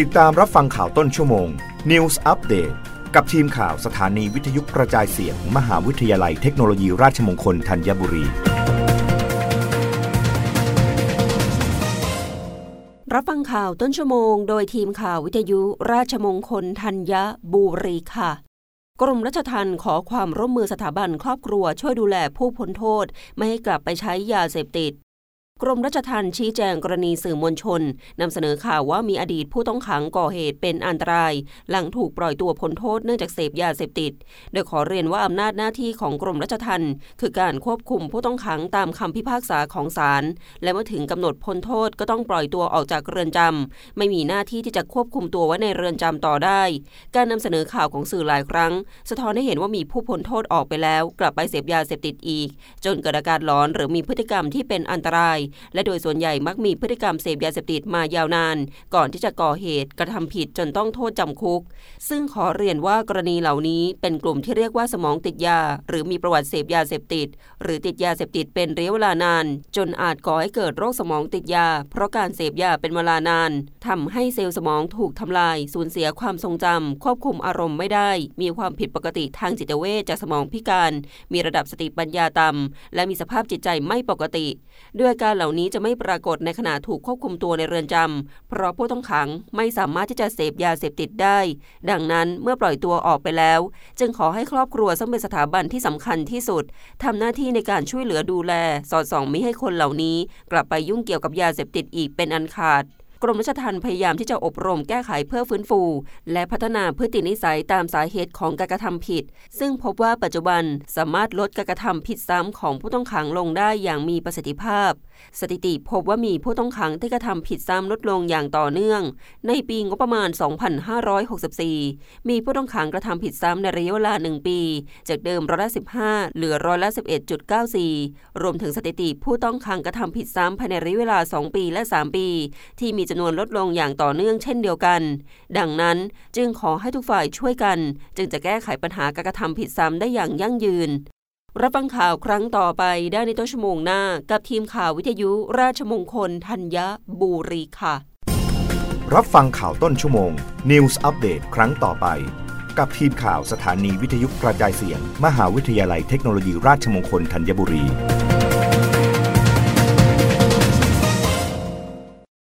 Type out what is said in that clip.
ติดตามรับฟังข่าวต้นชั่วโมง News Update กับทีมข่าวสถานีวิทยุกระจายเสียงมมหาวิทยาลัยเทคโนโลยีราชมงคลธัญบุรี รับฟังข่าวต้นชั่วโมง โดยทีมข่าววิทยุราชมงคลธัญบุรีค่ะกรมรัชทัณฑ์ขอความร่วมมือสถาบันครอบครัวช่วยดูแลผู้พ้นโทษ ไม่ให้กลับไปใช้ยาเสพติด กรมราชทัณฑ์ชี้แจงกรณีสื่อมวลชนนำเสนอข่าวว่ามีอดีตผู้ต้องขังก่อเหตุเป็นอันตราย หลังถูกปล่อยตัวพ้นโทษเนื่องจากเสพยาเสพติด โดยขอเรียนว่าอำนาจหน้าที่ของกรมราชทัณฑ์คือการควบคุมผู้ต้องขังตามคำพิพากษาของศาลและเมื่อถึงกำหนดพ้นโทษก็ต้องปล่อยตัวออกจากเรือนจำไม่มีหน้าที่ที่จะควบคุมตัวไว้ในเรือนจำต่อได้ การนำเสนอข่าวของสื่อหลายครั้ง สะท้อนให้เห็นว่ามีผู้พ้นโทษออกไปแล้ว กลับไปเสพยาเสพติดอีก จนเกิดอาการหลอนหรือมีพฤติกรรมที่เป็นอันตรายและโดยส่วนใหญ่มักมีพฤติกรรมเสพยาเสพติดมายาวนาน ก่อนที่จะก่อเหตุกระทำผิดจนต้องโทษจำคุก ซึ่งขอเรียนว่ากรณีเหล่านี้เป็นกลุ่มที่เรียกว่าสมองติดยา หรือมีประวัติเสพยาเสพติด หรือติดยาเสพติดเป็นระยะเวลานาน จนอาจก่อให้เกิดโรคสมองติดยา เพราะการเสพยาเป็นเวลานานทำให้เซลล์สมองถูกทำลายสูญเสียความทรงจำควบคุมอารมณ์ไม่ได้ มีความผิดปกติทางจิตเวชจากสมองพิการ มีระดับสติปัญญาต่ำและมีสภาพจิตใจไม่ปกติ ด้วยการเหล่านี้จะไม่ปรากฏในขณะถูกควบคุมตัวในเรือนจำ เพราะผู้ต้องขังไม่สามารถที่จะเสพยาเสพติดได้ ดังนั้นเมื่อปล่อยตัวออกไปแล้ว จึงขอให้ครอบครัวซึ่งเป็นสถาบันที่สำคัญที่สุดทำหน้าที่ในการช่วยเหลือดูแล สอดส่องมิให้คนเหล่านี้ กลับไปยุ่งเกี่ยวกับยาเสพติดอีกเป็นอันขาด กรมราชทัณฑ์พยายามที่จะอบรมแก้ไขเพื่อฟื้นฟู และพัฒนาพฤตินิสัยตามสาเหตุของการกระทำผิด ซึ่งพบว่าปัจจุบันสามารถลดการกระทำผิดซ้ำของผู้ต้องขังลงได้อย่างมีประสิทธิภาพ สถิติพบว่ามีผู้ต้องขังที่กระทำผิดซ้ำลดลงอย่างต่อเนื่อง ในปีงบประมาณ 2564 มีผู้ต้องขังกระทำผิดซ้ำในระยะเวลา 1 ปี จากเดิมร้อยละ15 เหลือร้อยละ11.94 รวมถึงสถิติผู้ต้องขังกระทำผิดซ้ำภายในระยะเวลา 2 ปีและ 3 ปี ที่มีจำนวนลดลงอย่างต่อเนื่องเช่นเดียวกัน ดังนั้นจึงขอให้ทุกฝ่ายช่วยกัน จึงจะแก้ไขปัญหาการกระทำผิดซ้ำได้อย่างยั่งยืน รับฟังข่าวครั้งต่อไปได้ในต้นชั่วโมงหน้า กับทีมข่าววิทยุราชมงคลธัญบุรีค่ะ รับฟังข่าวต้นชั่วโมง News อัปเดตครั้งต่อไป กับทีมข่าวสถานีวิทยุกระจายเสียง มหาวิทยาลัยเทคโนโลยีราชมงคลธัญบุรี